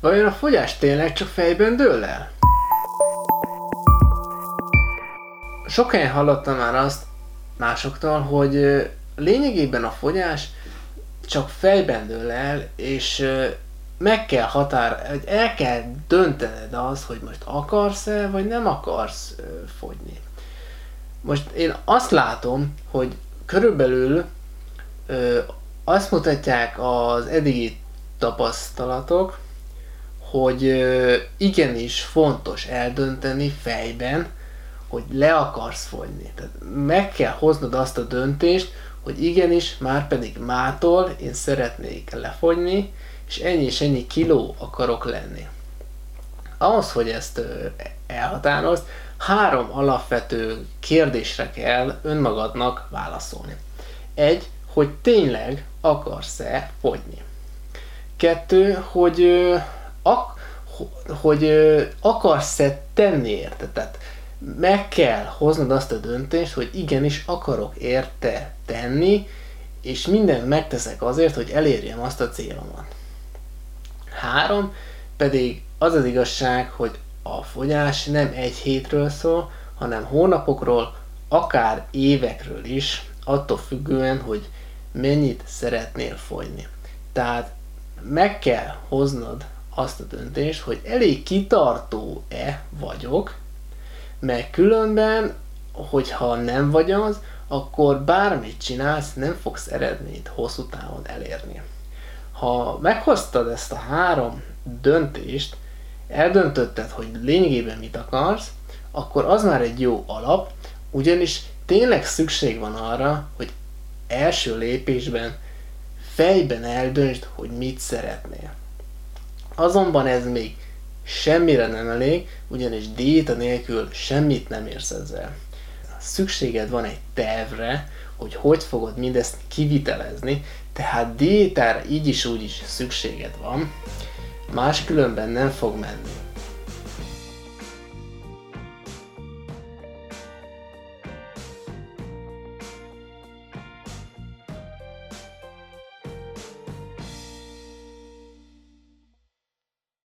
Vajon a fogyás tényleg csak fejben dől el? Sok helyen hallottam már azt másoktól, hogy lényegében a fogyás csak fejben dől el, és meg kell határ, hogy el kell döntened az, hogy most akarsz-e, vagy nem akarsz fogyni. Most én azt látom, hogy körülbelül ö, azt mutatják az eddigi tapasztalatok, hogy igenis fontos eldönteni fejben, hogy le akarsz fogyni. Tehát meg kell hoznod azt a döntést, hogy igenis, már pedig mától én szeretnék lefogyni, és ennyi és ennyi kiló akarok lenni. Ahhoz, hogy ezt elhatározd, három alapvető kérdésre kell önmagadnak válaszolni. Egy, hogy tényleg akarsz-e fogyni. Kettő, hogy, ak, hogy akarsz-e tenni érte. Tehát meg kell hoznod azt a döntést, hogy igenis akarok érte tenni, és mindent megteszek azért, hogy elérjem azt a célomat. Három, pedig az az igazság, hogy a fogyás nem egy hétről szól, hanem hónapokról, akár évekről is, attól függően, hogy mennyit szeretnél fogyni. Tehát meg kell hoznod azt a döntést, hogy elég kitartó-e vagyok, mert különben, hogyha nem vagy az, akkor bármit csinálsz, nem fogsz eredményt hosszú távon elérni. Ha meghoztad ezt a három döntést, eldöntötted, hogy lényegében mit akarsz, akkor az már egy jó alap, ugyanis tényleg szükség van arra, hogy első lépésben fejben eldöntsd, hogy mit szeretnél. Azonban ez még semmire nem elég, ugyanis diéta nélkül semmit nem érsz ezzel. Szükséged van egy tervre, hogy hogy fogod mindezt kivitelezni, tehát diétára így is úgy is szükséged van, máskülönben nem fog menni.